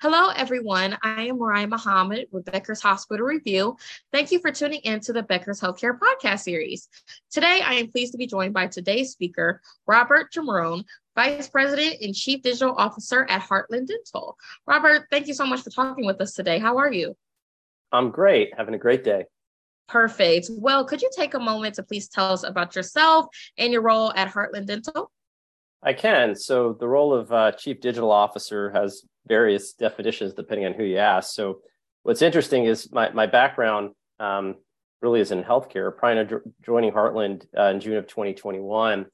Hello, everyone. I am Mariah Muhammad with Becker's Hospital Review. Thank you for tuning in to the Becker's Healthcare Podcast Series. Today, I am pleased to be joined by today's speaker, Robert Jamarone, Vice President and Chief Digital Officer at Heartland Dental. Robert, thank you so much for talking with us today. How are you? I'm great. Having a great day. Perfect. Well, could you take a moment to please tell us about yourself and your role at Heartland Dental? I can. So, the role of uh, Chief Digital Officer has various definitions depending on who you ask. So, what's interesting is my, my background um, really is in healthcare. Prior to joining Heartland uh, in June of 2021,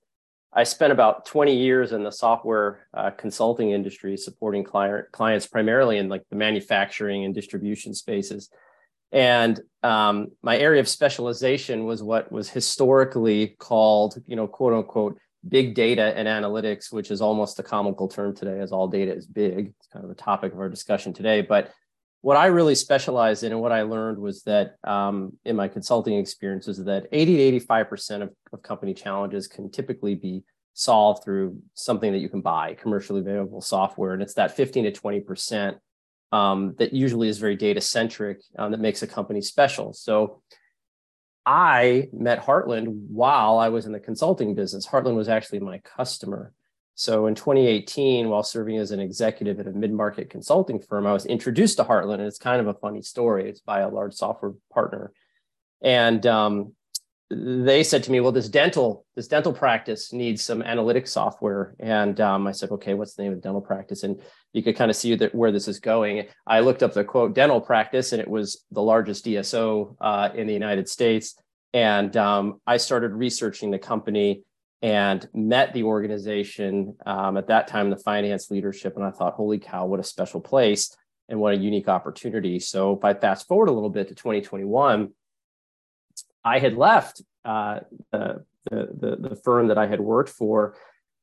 I spent about 20 years in the software uh, consulting industry, supporting client, clients primarily in like the manufacturing and distribution spaces. And um, my area of specialization was what was historically called, you know, quote unquote, big data and analytics, which is almost a comical term today, as all data is big. It's kind of the topic of our discussion today. But what I really specialize in and what I learned was that um, in my consulting experiences that 80 to 85% of, of company challenges can typically be solved through something that you can buy, commercially available software. And it's that 15 to 20% um, that usually is very data centric um, that makes a company special. So I met Heartland while I was in the consulting business. Heartland was actually my customer. So in 2018, while serving as an executive at a mid-market consulting firm, I was introduced to Heartland, and it's kind of a funny story. It's by a large software partner, and um, they said to me, "Well, this dental this dental practice needs some analytics software." And um, I said, "Okay, what's the name of the dental practice?" And you could kind of see that where this is going. I looked up the quote dental practice, and it was the largest DSO uh, in the United States. And um, I started researching the company and met the organization um, at that time, the finance leadership. And I thought, holy cow, what a special place and what a unique opportunity. So if I fast forward a little bit to 2021, I had left uh, the, the, the, firm that I had worked for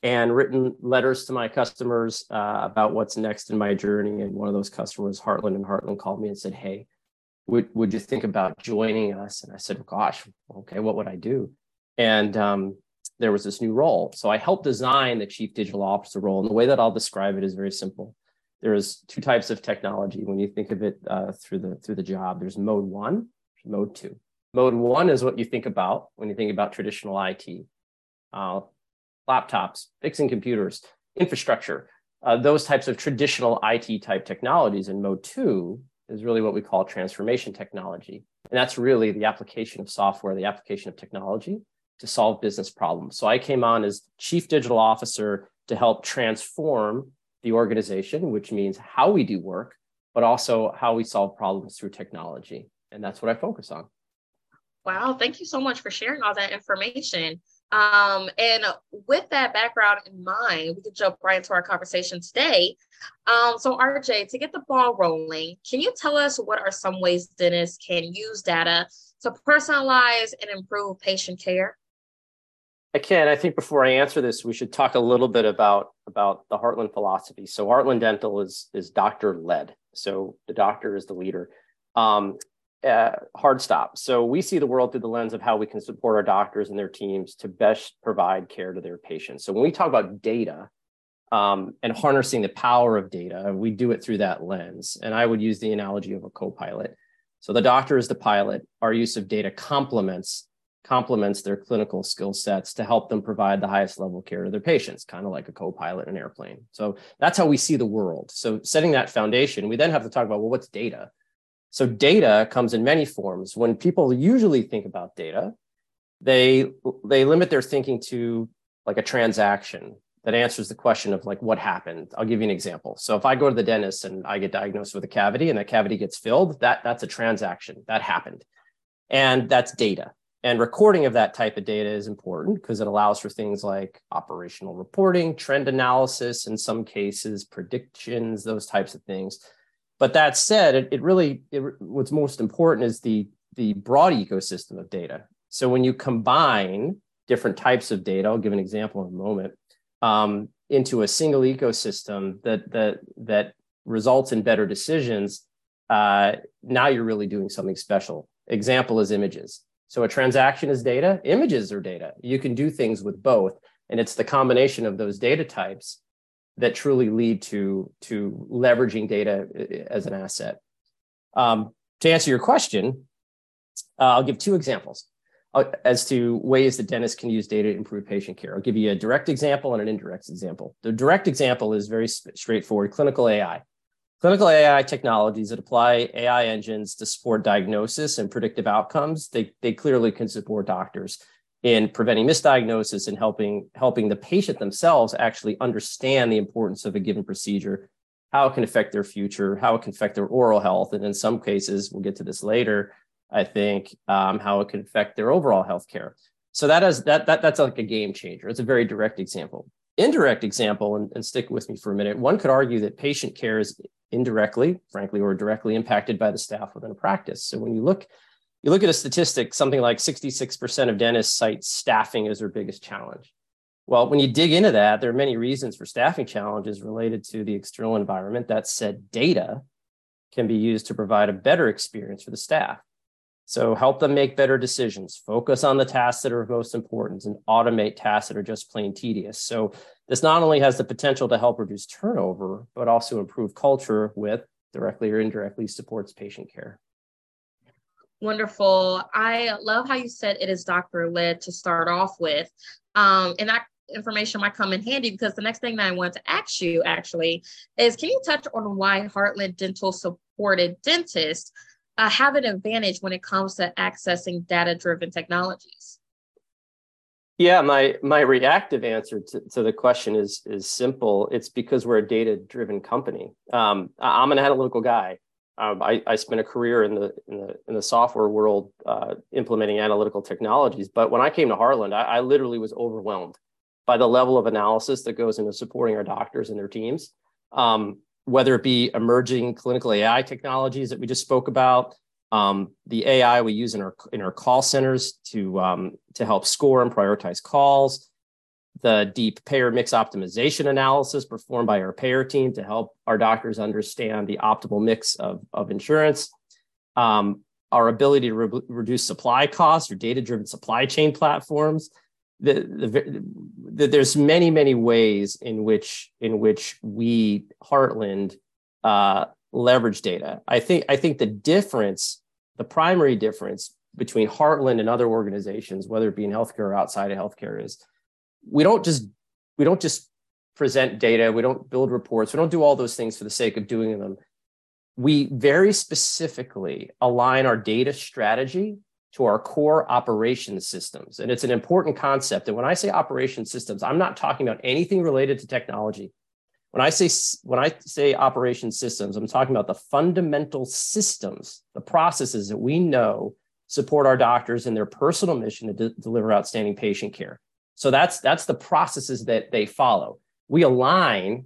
and written letters to my customers uh, about what's next in my journey. And one of those customers, Heartland, and Heartland called me and said, Hey, would, would you think about joining us? And I said, gosh, okay, what would I do? And um, there was this new role. So I helped design the chief digital officer role. And the way that I'll describe it is very simple. There is two types of technology when you think of it uh, through the through the job. There's mode one, mode two. Mode one is what you think about when you think about traditional IT, uh, laptops, fixing computers, infrastructure, uh, those types of traditional IT type technologies. And mode two is really what we call transformation technology. And that's really the application of software, the application of technology to solve business problems. So I came on as chief digital officer to help transform the organization, which means how we do work, but also how we solve problems through technology. And that's what I focus on. Wow, thank you so much for sharing all that information. Um, and with that background in mind, we can jump right into our conversation today. Um, so, RJ, to get the ball rolling, can you tell us what are some ways dentists can use data to personalize and improve patient care? I can. I think before I answer this, we should talk a little bit about about the Heartland philosophy. So, Heartland Dental is is doctor led. So, the doctor is the leader. Um, uh, hard stop. So we see the world through the lens of how we can support our doctors and their teams to best provide care to their patients. So when we talk about data um, and harnessing the power of data, we do it through that lens. And I would use the analogy of a co-pilot. So the doctor is the pilot. Our use of data complements complements their clinical skill sets to help them provide the highest level care to their patients, kind of like a co-pilot in an airplane. So that's how we see the world. So setting that foundation, we then have to talk about well, what's data? So data comes in many forms. When people usually think about data, they they limit their thinking to like a transaction that answers the question of like what happened. I'll give you an example. So if I go to the dentist and I get diagnosed with a cavity and that cavity gets filled, that that's a transaction that happened. And that's data. And recording of that type of data is important because it allows for things like operational reporting, trend analysis, in some cases, predictions, those types of things but that said, it, it really it, what's most important is the the broad ecosystem of data. So when you combine different types of data, I'll give an example in a moment, um, into a single ecosystem that that that results in better decisions. Uh, now you're really doing something special. Example is images. So a transaction is data, images are data. You can do things with both. And it's the combination of those data types that truly lead to to leveraging data uh, as an asset. Um, to answer your question, uh, I'll give two examples uh, as to ways that dentists can use data to improve patient care. I'll give you a direct example and an indirect example. The direct example is very straightforward: clinical AI. Clinical AI technologies that apply AI engines to support diagnosis and predictive outcomes, they, they clearly can support doctors in preventing misdiagnosis and helping helping the patient themselves actually understand the importance of a given procedure how it can affect their future how it can affect their oral health and in some cases we'll get to this later i think um, how it can affect their overall health care so that is that, that that's like a game changer. It's a very direct example. Indirect example and, and stick with me for a minute one could argue that patient care is indirectly frankly or directly impacted by the staff within a practice. So when you look you look at a statistic, something like 66% of dentists cite staffing as their biggest challenge. Well, when you dig into that, there are many reasons for staffing challenges related to the external environment. That said, data can be used to provide a better experience for the staff. So help them make better decisions, focus on the tasks that are most important, and automate tasks that are just plain tedious. So this not only has the potential to help reduce turnover, but also improve culture with directly or indirectly supports patient care. Wonderful. I love how you said it is doctor led to start off with. Um, and that information might come in handy because the next thing that I want to ask you actually is can you touch on why Heartland Dental supported dentists uh, have an advantage when it comes to accessing data driven technologies? Yeah, my my reactive answer to, to the question is is simple. It's because we're a data driven company. Um, I'm an analytical guy. Um, I, I, spent a career in the in the in the software world uh, implementing analytical technologies. But when I came to Heartland, I, I, literally was overwhelmed by the level of analysis that goes into supporting our doctors and their teams. Um, whether it be emerging clinical AI technologies that we just spoke about, um, the AI we use in our in our call centers to um, to help score and prioritize calls, the deep payer mix optimization analysis performed by our payer team to help our doctors understand the optimal mix of, of insurance, um, our ability to re- reduce supply costs or data driven supply chain platforms. The, the, the, there's many, many ways in which in which we Heartland uh, leverage data. I think I think the difference, the primary difference between Heartland and other organizations, whether it be in healthcare or outside of healthcare, is we don't just we don't just present data. We don't build reports. We don't do all those things for the sake of doing them. We very specifically align our data strategy to our core operation systems. And it's an important concept. And when i say operation systems i'm not talking about anything related to technology. When i say when i say operation systems i'm talking about the fundamental systems the processes that we know support our doctors in their personal mission to de- deliver outstanding patient care so that's that's the processes that they follow. We align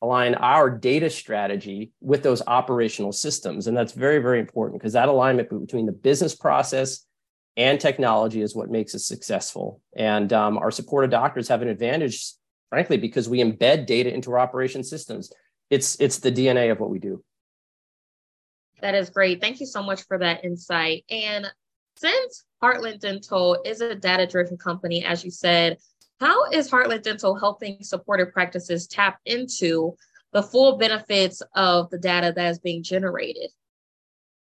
align our data strategy with those operational systems, and that's very very important because that alignment between the business process and technology is what makes us successful. And um, our supported doctors have an advantage, frankly, because we embed data into our operation systems. It's it's the DNA of what we do. That is great. Thank you so much for that insight. And since Heartland Dental is a data driven company, as you said, how is Heartland Dental helping supportive practices tap into the full benefits of the data that is being generated?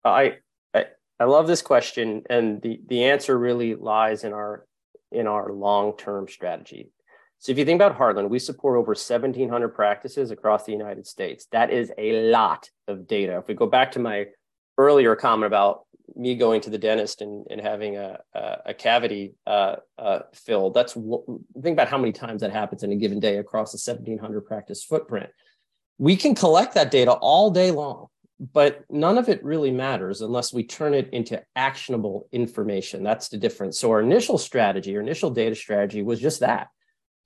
I, I, I love this question, and the, the answer really lies in our in our long term strategy. So if you think about Heartland, we support over 1,700 practices across the United States. That is a lot of data. If we go back to my earlier comment about me going to the dentist and, and having a, a, a cavity uh, uh, filled. That's think about how many times that happens in a given day across a 1700 practice footprint. We can collect that data all day long, but none of it really matters unless we turn it into actionable information. That's the difference. So our initial strategy, our initial data strategy was just that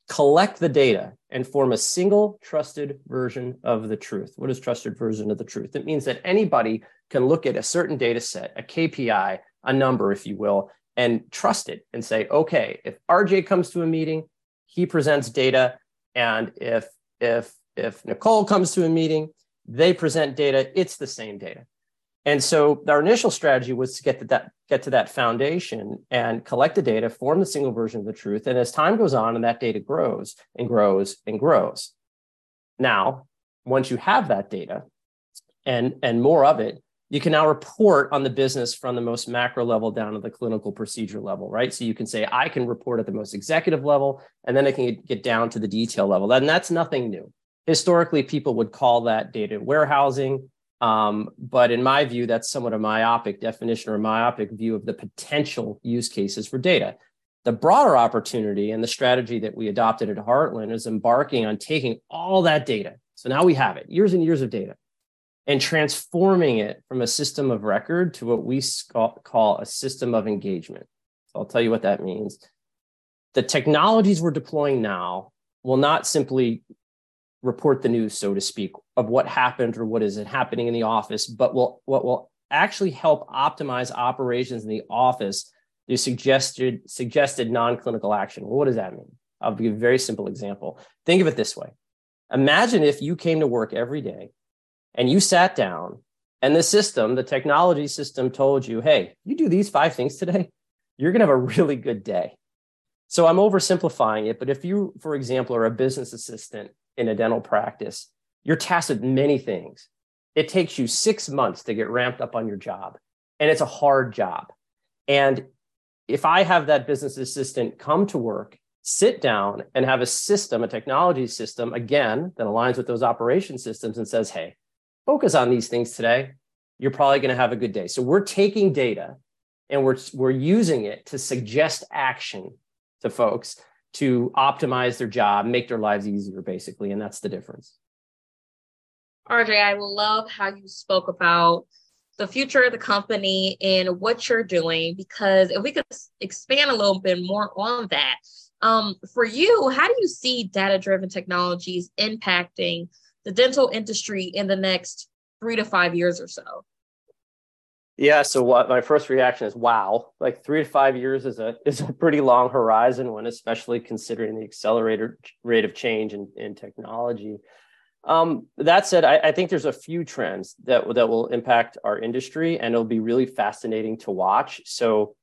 collect the data and form a single trusted version of the truth. What is trusted version of the truth? It means that anybody can look at a certain data set, a KPI, a number, if you will, and trust it and say, okay, if RJ comes to a meeting, he presents data. And if if if Nicole comes to a meeting, they present data, it's the same data. And so our initial strategy was to get to that get to that foundation and collect the data, form the single version of the truth. And as time goes on and that data grows and grows and grows, Now, once you have that data and, and more of it, you can now report on the business from the most macro level down to the clinical procedure level, right? So you can say, I can report at the most executive level, and then I can get down to the detail level. And that's nothing new. Historically, people would call that data warehousing. Um, but in my view, that's somewhat a myopic definition or a myopic view of the potential use cases for data. The broader opportunity and the strategy that we adopted at Heartland is embarking on taking all that data. So now we have it, years and years of data, and transforming it from a system of record to what we call a system of engagement. So I'll tell you what that means. The technologies we're deploying now will not simply report the news, so to speak, of what happened or what is happening in the office, but will what will actually help optimize operations in the office the suggested suggested non-clinical action. Well, what does that mean? I'll give a very simple example. Think of it this way. Imagine if you came to work every day and you sat down and the system, the technology system told you, hey, you do these five things today, you're going to have a really good day. So I'm oversimplifying it, but if you, for example, are a business assistant in a dental practice, you're tasked with many things. It takes you six months to get ramped up on your job, and it's a hard job. And if I have that business assistant come to work, sit down, and have a system, a technology system, again, that aligns with those operation systems and says, hey, focus on these things today, you're probably going to have a good day. So we're taking data and we're, we're using it to suggest action to folks to optimize their job, make their lives easier, basically. And that's the difference. RJ, I love how you spoke about the future of the company and what you're doing, because if we could expand a little bit more on that, um, for you, how do you see data driven technologies impacting the dental industry in the next three to five years or so? Yeah. So what my first reaction is, wow, like three to five years is a is a pretty long horizon when especially considering the accelerated rate of change in, in technology. Um, that said, I, I, think there's a few trends that, that will impact our industry and it'll be really fascinating to watch. So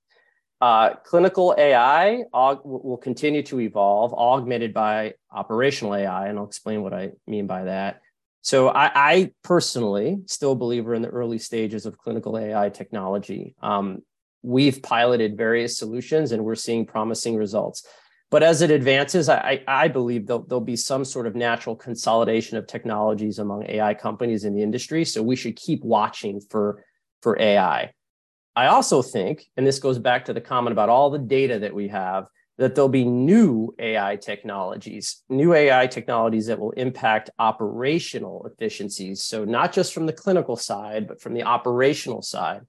uh, clinical AI aug- will continue to evolve, augmented by operational AI, and I'll explain what I mean by that. So I, I, personally still believe we're in the early stages of clinical AI technology. Um, we've piloted various solutions and we're seeing promising results. But as it advances, I, I believe there'll, there'll be some sort of natural consolidation of technologies among AI companies in the industry. So we should keep watching for, for AI. I also think, and this goes back to the comment about all the data that we have, that there'll be new AI technologies, new AI technologies that will impact operational efficiencies. So, not just from the clinical side, but from the operational side.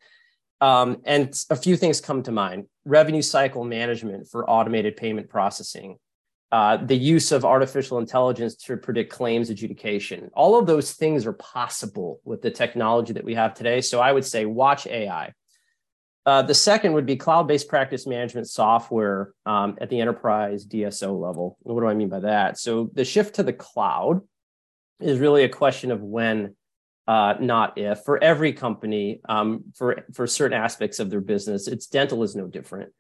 Um, and a few things come to mind revenue cycle management for automated payment processing, uh, the use of artificial intelligence to predict claims adjudication. All of those things are possible with the technology that we have today. So, I would say watch AI. Uh, the second would be cloud-based practice management software um, at the enterprise DSO level. What do I mean by that? So the shift to the cloud is really a question of when, uh, not if. For every company, um, for for certain aspects of their business, its dental is no different.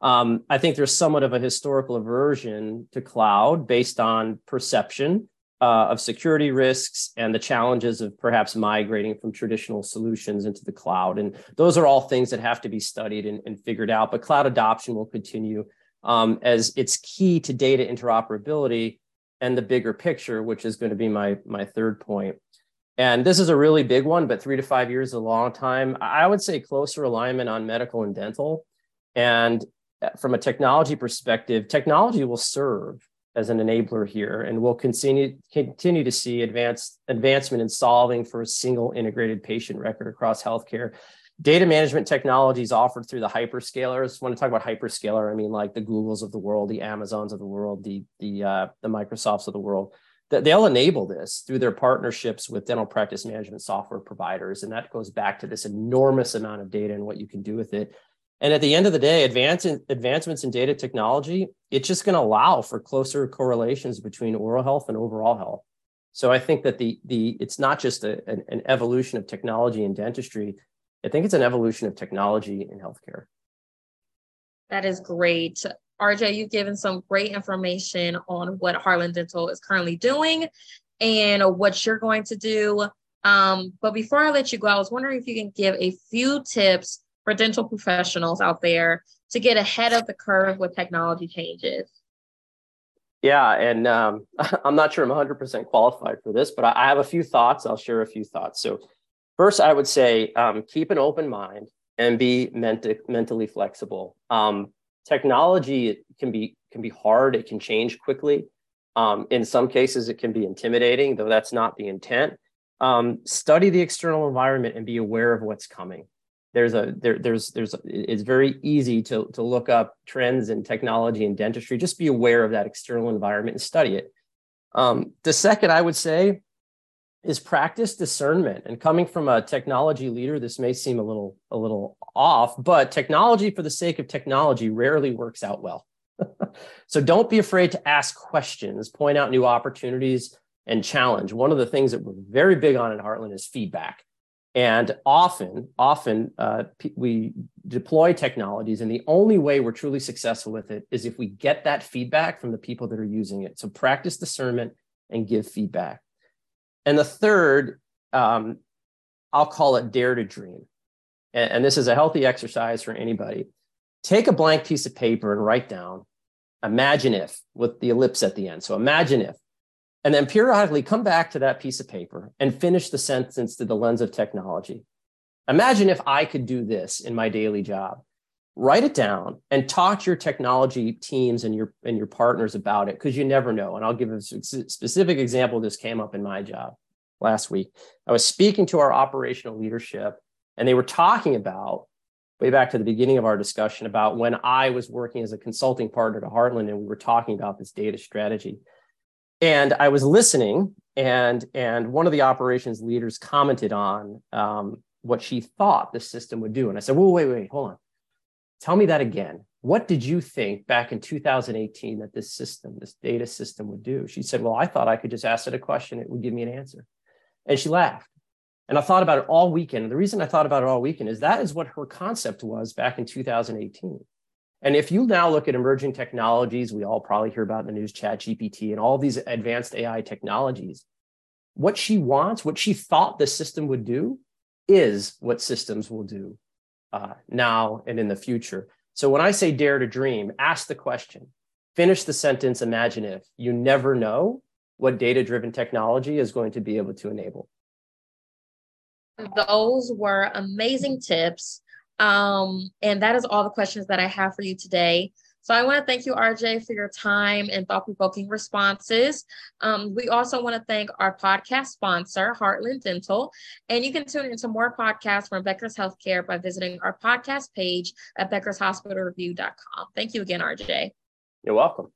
Um, I think there's somewhat of a historical aversion to cloud based on perception uh, of security risks and the challenges of perhaps migrating from traditional solutions into the cloud. And those are all things that have to be studied and, and figured out. But cloud adoption will continue um, as it's key to data interoperability and the bigger picture, which is going to be my, my third point. And this is a really big one, but three to five years is a long time. I would say closer alignment on medical and dental. And uh, from a technology perspective, technology will serve as an enabler here, and we'll continue continue to see advanced advancement in solving for a single integrated patient record across healthcare. Data management technologies offered through the hyperscalers. When I talk about hyperscaler, I mean like the Googles of the world, the Amazons of the world, the the uh, the Microsofts of the world. That they'll enable this through their partnerships with dental practice management software providers, and that goes back to this enormous amount of data and what you can do with it. And at the end of the day, advance, advancements in data technology, it's just going to allow for closer correlations between oral health and overall health. So I think that the the it's not just a, an, an evolution of technology in dentistry. I think it's an evolution of technology in healthcare. That is great. RJ, you've given some great information on what Heartland Dental is currently doing and what you're going to do. Um, but before I let you go, I was wondering if you can give a few tips for dental professionals out there to get ahead of the curve with technology changes. Yeah, and um, I'm not sure I'm 100% qualified for this, but I have a few thoughts. I'll share a few thoughts. So, first, I would say um, keep an open mind and be mentally flexible. Um, technology can be can be hard. It can change quickly. Um, in some cases, it can be intimidating, though that's not the intent. Um, study the external environment and be aware of what's coming there's a there, there's there's it's very easy to to look up trends in technology and dentistry. Just be aware of that external environment and study it. Um, the second i would say is practice discernment. And coming from a technology leader this may seem a little a little off but technology for the sake of technology rarely works out well. So don't be afraid to ask questions point out new opportunities and challenge. One of the things that we're very big on in heartland is feedback and often, often uh, we deploy technologies, and the only way we're truly successful with it is if we get that feedback from the people that are using it. So practice discernment and give feedback. And the third, um, I'll call it dare to dream. And, and this is a healthy exercise for anybody. Take a blank piece of paper and write down, imagine if, with the ellipse at the end. So imagine if and then periodically come back to that piece of paper and finish the sentence through the lens of technology. Imagine if I could do this in my daily job. Write it down and talk to your technology teams and your and your partners about it because you never know. And I'll give a specific example. This came up in my job last week. I was speaking to our operational leadership, and they were talking about way back to the beginning of our discussion about when I was working as a consulting partner to Heartland, and we were talking about this data strategy and I was listening, and and one of the operations leaders commented on um, what she thought the system would do, and I said, "Whoa, wait, wait, hold on, tell me that again. What did you think back in 2018 that this system, this data system, would do?" She said, "Well, I thought I could just ask it a question; it would give me an answer," and she laughed. And I thought about it all weekend. And the reason I thought about it all weekend is that is what her concept was back in 2018. And if you now look at emerging technologies, we all probably hear about in the news, Chat GPT and all these advanced AI technologies. What she wants, what she thought the system would do, is what systems will do uh, now and in the future. So when I say dare to dream, ask the question, finish the sentence, imagine if. You never know what data driven technology is going to be able to enable. Those were amazing tips. Um, and that is all the questions that I have for you today. So I want to thank you, RJ, for your time and thought provoking responses. Um, we also want to thank our podcast sponsor, Heartland Dental. And you can tune into more podcasts from Becker's Healthcare by visiting our podcast page at beckershospitalreview.com. Thank you again, RJ. You're welcome.